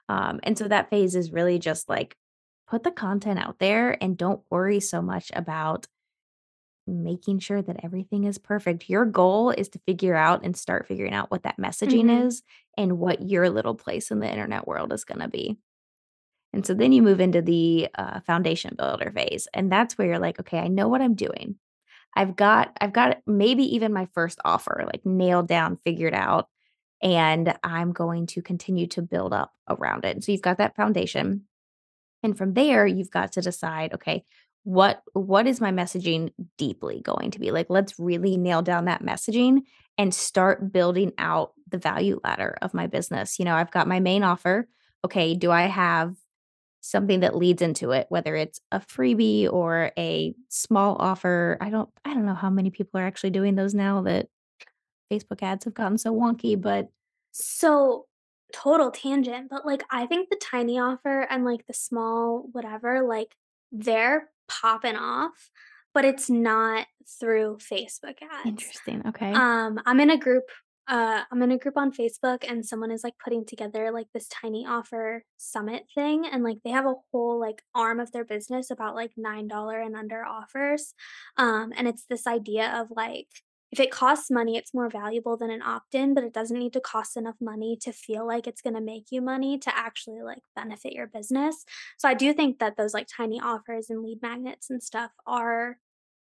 Um, and so that phase is really just, like, put the content out there and don't worry so much about making sure that everything is perfect. Your goal is to figure out and start figuring out what that messaging Mhm. is and what your little place in the internet world is gonna be. And so then you move into the, uh, foundation builder phase, and that's where you're like, "Okay, I know what I'm doing. I've got I've got maybe even my first offer, like, nailed down, figured out, and I'm going to continue to build up around it." So you've got that foundation. And from there, you've got to decide, "Okay, what what is my messaging deeply going to be?" Like, let's really nail down that messaging and start building out the value ladder of my business. You know, I've got my main offer. Okay, do I have something that leads into it, whether it's a freebie or a small offer? I don't I don't know how many people are actually doing those now that Facebook ads have gotten so wonky, but So, total tangent, but, like, I think the tiny offer and, like, the small whatever, like, they're popping off, but it's not through Facebook ads. Interesting, okay. Um, I'm in a group uh, I'm in a group on Facebook, and someone is, like, putting together, like, this tiny offer summit thing, and, like, they have a whole, like, arm of their business about, like, $9 and under offers. Um, and it's this idea of, like, if it costs money, it's more valuable than an opt-in, but it doesn't need to cost enough money to feel like it's gonna make you money to actually, like, benefit your business. So I do think that those, like, tiny offers and lead magnets and stuff are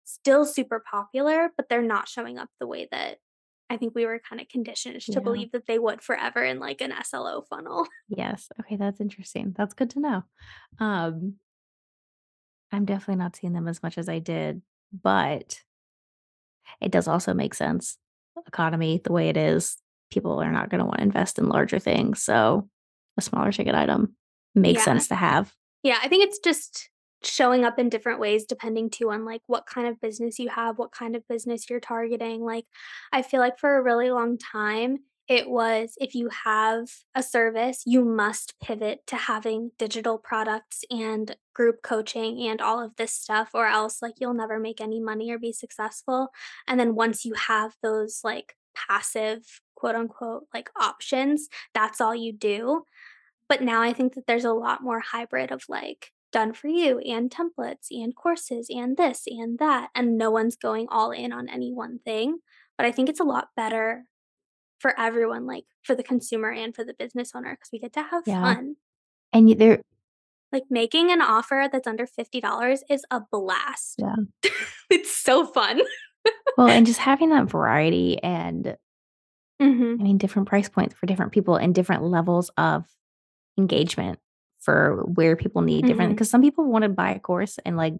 still super popular, but they're not showing up the way that I think we were kinda conditioned to Yeah. believe that they would forever in, like, an SLO funnel. Yes, okay, that's interesting. That's good to know. Um I'm definitely not seeing them as much as I did, but it does also make sense. Economy the way it is, people are not gonna wanna invest in larger things, so a smaller ticket item makes Yeah. sense to have. Yeah, I think it's just showing up in different ways depending too on, like, what kind of business you have, what kind of business you're targeting, like, I feel like for a really long time, it was if you have a service, you must pivot to having digital products and group coaching and all of this stuff, or else, like, you'll never make any money or be successful. And then once you have those, like, passive, quote, unquote, like, "options," that's all you do. But now I think that there's a lot more hybrid of, like, done for you and templates and courses and this and that, and no one's going all in on any one thing. But I think it's a lot better for everyone, like, for the consumer and for the business owner, because we get to have Yeah. fun. And there Like, making an offer that's under $50 is a blast. Yeah. It's so fun. Well, and just having that variety and Mhm. I mean, different price points for different people and different levels of engagement for where people need different Mhm. 'cause some people wanna buy a course and, like,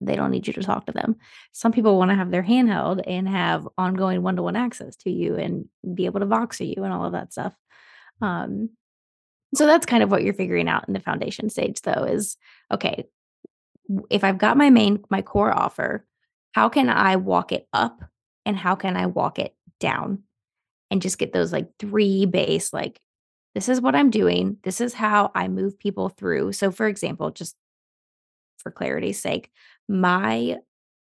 they don't need you to talk to them. Some people wanna have their hand held and have ongoing one-to-one access to you and be able to Voxer you and all of that stuff. Um, so that's kind of what you're figuring out in the foundation stage, though, is, "Okay, if I've got my main my core offer, how can I walk it up, and how can I walk it down?" And just get those, like, 3 base, like, "This is what I'm doing. This is how I move people through." So, for example, just for clarity's sake, my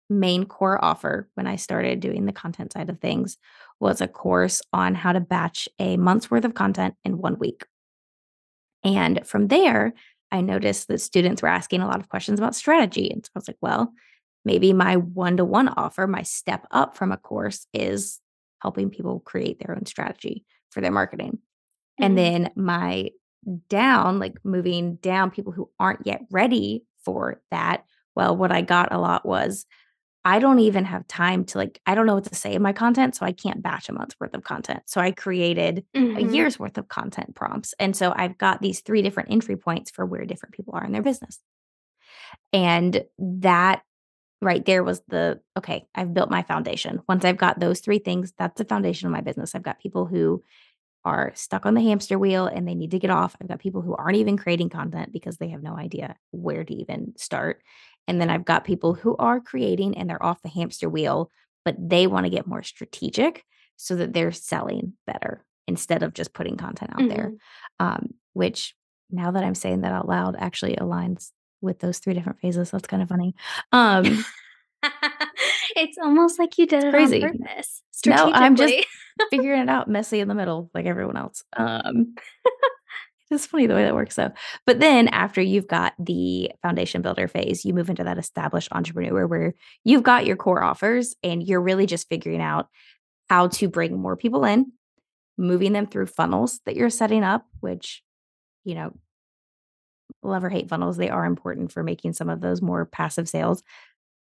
main core offer when I started doing the content side of things was a course on how to batch a month's worth of content in one week. And from there, I noticed that students were asking a lot of questions about strategy. And so I was like, well, maybe my one to one offer, my step up from a course is helping people create their own strategy for their marketing. Mm-hmm. And then my down, like moving down people who aren't yet ready for that. Well, what I got a lot was I don't even have time to like, I don't know what to say in my content. So I can't batch a month's worth of content. So I created mm-hmm. a year's worth of content prompts. And so I've got these three different entry points for where different people are in their business. And that right there was the okay, I've built my foundation. Once I've got those three things, that's the foundation of my business. I've got people who are stuck on the hamster wheel and they need to get off. I've got people who aren't even creating content because they have no idea where to even start. And then I've got people who are creating and they're off the hamster wheel, but they want to get more strategic so that they're selling better instead of just putting content out mm-hmm. there. Um, which now that I'm saying that out loud actually aligns with those three different phases. That's kind of funny. Um, it's almost like you did it crazy. on purpose. No, I'm just figuring it out messy in the middle, like everyone else. Um, it's funny the way that works though. But then after you've got the foundation builder phase, you move into that established entrepreneur where you've got your core offers and you're really just figuring out how to bring more people in, moving them through funnels that you're setting up, which, you know, love or hate funnels, they are important for making some of those more passive sales.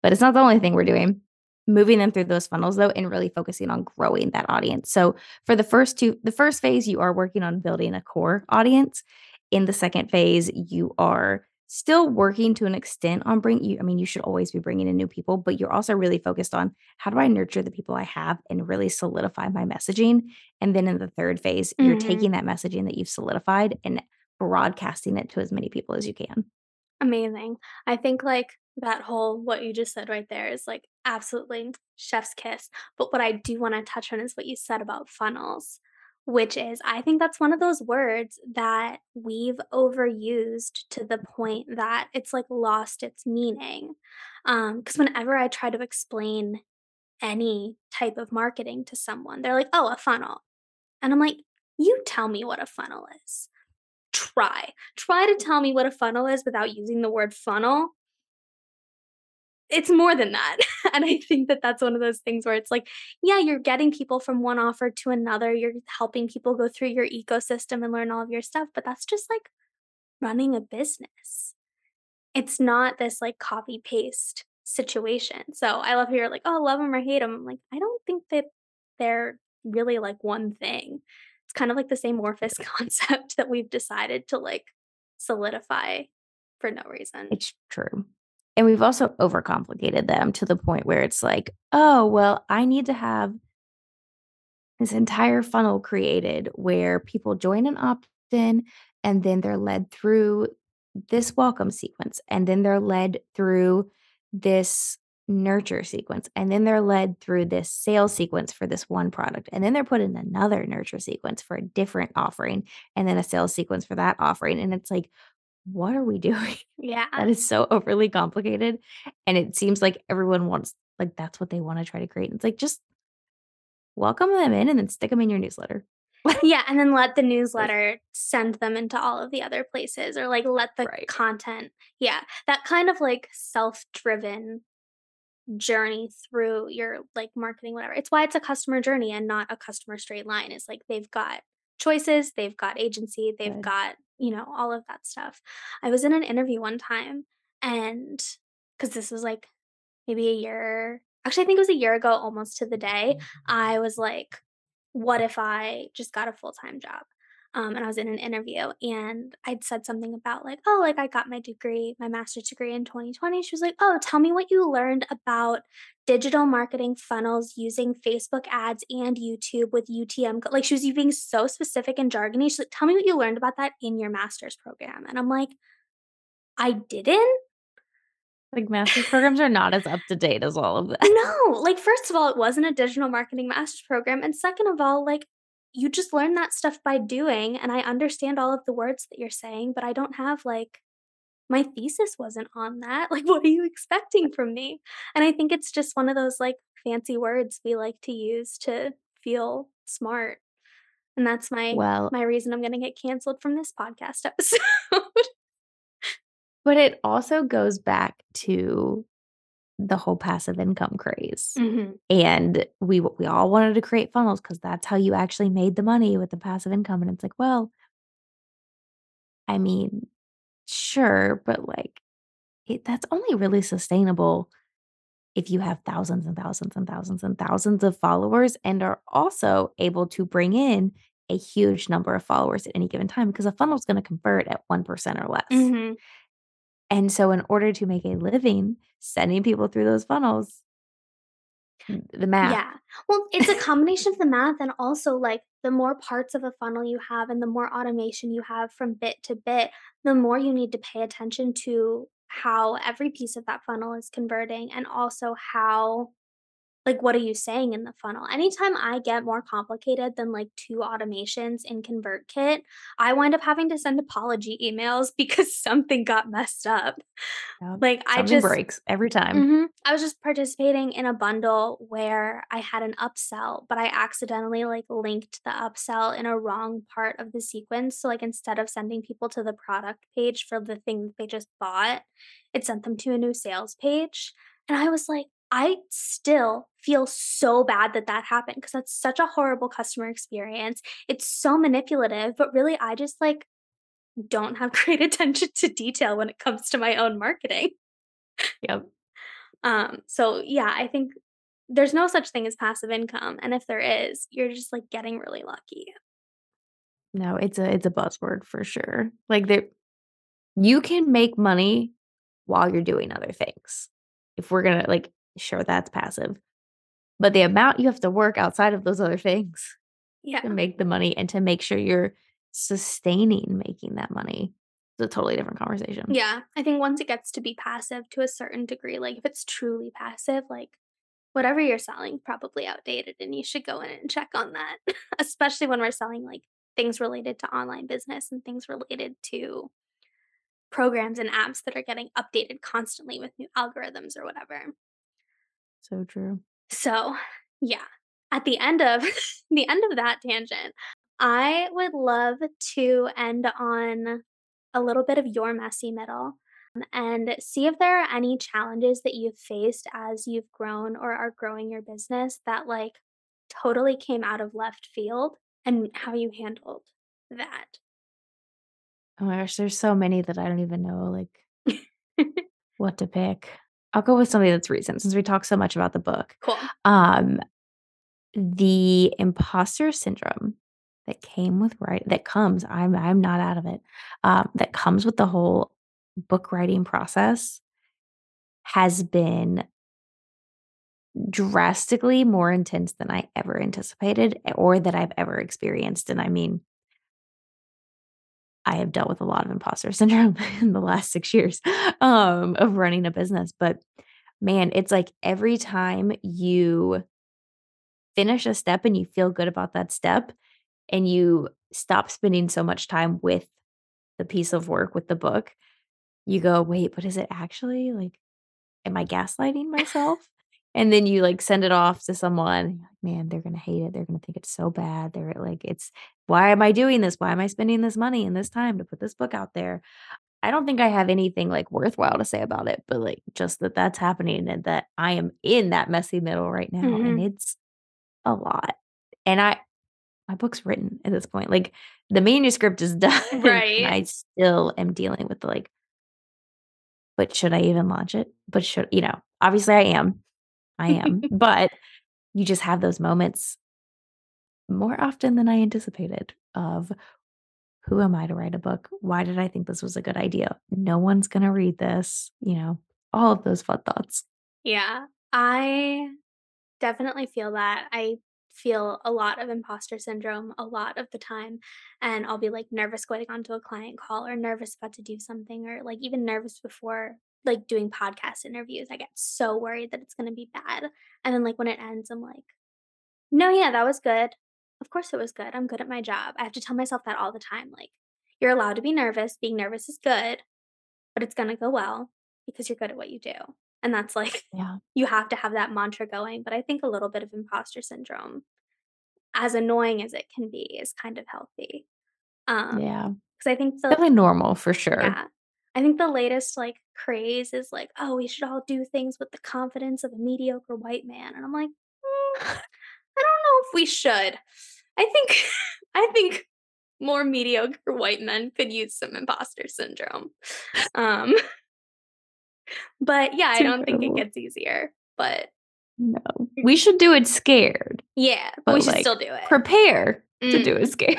But it's not the only thing we're doing moving them through those funnels though and really focusing on growing that audience. So for the first two the first phase you are working on building a core audience. In the second phase you are still working to an extent on bring you I mean you should always be bringing in new people, but you're also really focused on how do I nurture the people I have and really solidify my messaging. And then in the third phase mm-hmm. you're taking that messaging that you've solidified and broadcasting it to as many people as you can. Amazing. I think like that whole what you just said right there is like absolutely chef's kiss. But what I do want to touch on is what you said about funnels, which is I think that's one of those words that we've overused to the point that it's like lost its meaning. Um, because whenever I try to explain any type of marketing to someone, they're like, oh, a funnel. And I'm like, you tell me what a funnel is. Try. Try to tell me what a funnel is without using the word funnel it's more than that. and I think that that's one of those things where it's like, yeah, you're getting people from one offer to another. You're helping people go through your ecosystem and learn all of your stuff, but that's just like running a business. It's not this like copy paste situation. So I love how you're like, oh, love them or hate them. I'm like, I don't think that they're really like one thing. It's kind of like the same amorphous concept that we've decided to like solidify for no reason. It's true. And we've also overcomplicated them to the point where it's like, oh, well, I need to have this entire funnel created where people join an opt in and then they're led through this welcome sequence and then they're led through this nurture sequence and then they're led through this sales sequence for this one product and then they're put in another nurture sequence for a different offering and then a sales sequence for that offering. And it's like what are we doing? Yeah. That is so overly complicated. And it seems like everyone wants, like, that's what they want to try to create. It's like, just welcome them in and then stick them in your newsletter. yeah. And then let the newsletter send them into all of the other places or like let the right. content. Yeah. That kind of like self driven journey through your like marketing, whatever. It's why it's a customer journey and not a customer straight line. It's like they've got choices, they've got agency, they've Good. got you know, all of that stuff. I was in an interview one time and because this was like maybe a year, actually, I think it was a year ago almost to the day. Mm-hmm. I was like, what if I just got a full time job? Um, and I was in an interview and I'd said something about like, oh, like I got my degree, my master's degree in 2020. She was like, oh, tell me what you learned about digital marketing funnels using Facebook ads and YouTube with UTM. Like she was being so specific and jargony. She's like, tell me what you learned about that in your master's program. And I'm like, I didn't. Like master's programs are not as up to date as all of that. No, like first of all, it wasn't a digital marketing master's program. And second of all, like you just learn that stuff by doing. And I understand all of the words that you're saying, but I don't have like my thesis wasn't on that. Like, what are you expecting from me?" And I think it's just one of those, like, fancy words we like to use to feel smart. And that's my Well my reason I'm gonna get canceled from this podcast episode. But it also goes back to the whole passive income craze. Mhm. And we we all wanted to create funnels because that's how you actually made the money with the passive income, and it's like, well I mean, sure, but, like, it that's only really sustainable if you have thousands and thousands and thousands and thousands of followers and are also able to bring in a huge number of followers at any given time, because a funnel is gonna convert at 1% or less. Mhm. And so in order to make a living sending people through those funnels hmm. the math Yeah. Well, it's a combination of the math and also, like, the more parts of a funnel you have and the more automation you have from bit to bit, the more you need to pay attention to how every piece of that funnel is converting and also how like, what are you saying in the funnel? Anytime I get more complicated than, like, 2 automations in ConvertKit, I wind up having to send apology emails because something got messed up. Yep. Like, I just breaks every time. Mhm. I was just participating in a bundle where I had an upsell, but I accidentally, like, linked the upsell in a wrong part of the sequence. So, like, instead of sending people to the product page for the thing they just bought, it sent them to a new sales page. And I was like, I still feel so bad that that happened because that's such a horrible customer experience. It's so manipulative, but really, I just, like, don't have great attention to detail when it comes to my own marketing. Yep. Um, so, yeah, I think there's no such thing as passive income, and if there is, you're just, like, getting really lucky. No, it's a it's a buzzword for sure. Like, there you can make money while you're doing other things. If we're gonna, like sure, that's passive. But the amount you have to work outside of those other things yeah. to make the money and to make sure you're sustaining making that money is a totally different conversation. Yeah, I think once it gets to be passive to a certain degree, like, if it's truly passive, like, whatever you're selling probably outdated, and you should go in and check on that, especially when we're selling, like, things related to online business and things related to programs and apps that are getting updated constantly with new algorithms or whatever. So true. So, yeah. At the end of the end of that tangent, I would love to end on a little bit of your messy middle, um, and see if there are any challenges that you've faced as you've grown or are growing your business that, like, totally came out of left field and how you handled that. Oh my gosh, there's so many that I don't even know, like what to pick. I'll go with something that's recent since we talked so much about the book. Cool. Um, the imposter syndrome that came with write that comes I'm I'm not out of it, um, that comes with the whole book writing process has been drastically more intense than I ever anticipated, eh, or that I've ever experienced, and I mean I have dealt with a lot of imposter syndrome in the last 6 years, um, of running a business, but, man, it's like every time you finish a step and you feel good about that step, and you stop spending so much time with the piece of work with the book, you go, "Wait, but is it actually, like am I gaslighting myself?" And then you, like, send it off to someone, "Man, they're gonna hate it, they're gonna think it's so bad, they're like, it's why am I doing this? Why am I spending this money and this time to put this book out there?" I don't think I have anything, like, worthwhile to say about it, but, like, just that that's happening and that I am in that messy middle right now, and Mhm. it's a lot. And I my book's written at this point, like, the manuscript is done, and Right. I still am dealing with the, like "But should I even launch it? But should" you know, obviously, I am. I am, but you just have those moments more often than I anticipated of, "Who am I to write a book? Why did I think this was a good idea? No one's gonna read this." You know, all of those fun thoughts. Yeah. I definitely feel that. I feel a lot of imposter syndrome a lot of the time, and I'll be, like, nervous going onto a client call or nervous about to do something or, like, even nervous before, like, doing podcast interviews. I get so worried that it's gonna be bad, and then, like, when it ends, I'm like, "No, yeah, that was good. Of course it was good. I'm good at my job." I have to tell myself that all the time, like, "You're allowed to be nervous. Being nervous is good." but it's gonna go well because you're good at what you do. And that's like Yeah. you have to have that mantra going, but I think a little bit of imposter syndrome, as annoying as it can be, is kind of healthy. Um, yeah. Because I think the Definitely normal for sure. Yeah. I think the latest, like, craze is like, "Oh, we should all do things with the confidence of a mediocre white man." And I'm like, "Mm, I don't know if we should." I think I think more mediocre white men could use some imposter syndrome. Um but, yeah, It's I don't think it gets easier, but No. We should do it scared, Yeah, but we should like, still do it. prepare to do it scared.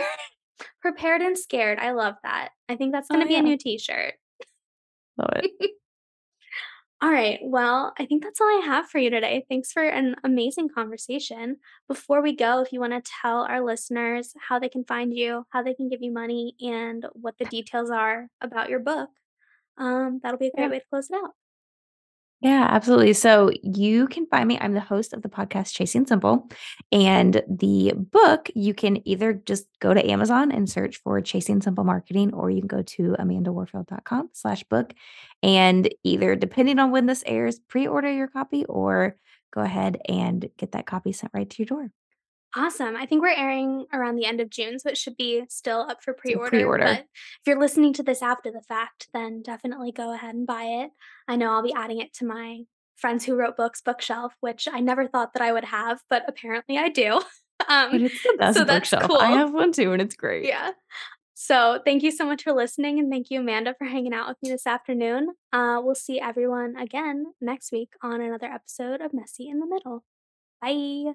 Prepared and scared, I love that. I think that's Oh, gonna be a new t-shirt. Love it. Alright, well, I think that's all I have for you today. Thanks for an amazing conversation. Before we go, if you wanna tell our listeners how they can find you, how they can give you money, and what the details are about your book, um, that'll be a great Yeah. way to close it out. Yeah, absolutely. So, you can find me I'm the host of the podcast Chasing Simple, and the book, you can either just go to Amazon and search for Chasing Simple Marketing, or you can go to amandawarfield.com slash book. and either depending on when this airs, pre-order your copy or go ahead and get that copy sent right to your door. Awesome. I think we're airing around the end of June, so it should be still up for pre-order, pre-order. But if you're listening to this after the fact, then definitely go ahead and buy it. I know I'll be adding it to my Friends Who Wrote Books bookshelf, which I never thought that I would have, but apparently I do. Um, But it's the so best that's bookshelf. I have one too, and it's great. Yeah. So, thank you so much for listening, and thank you, Amanda, for hanging out with me this afternoon. Uh, we'll see everyone again next week on another episode of Messy in the Middle. Bye.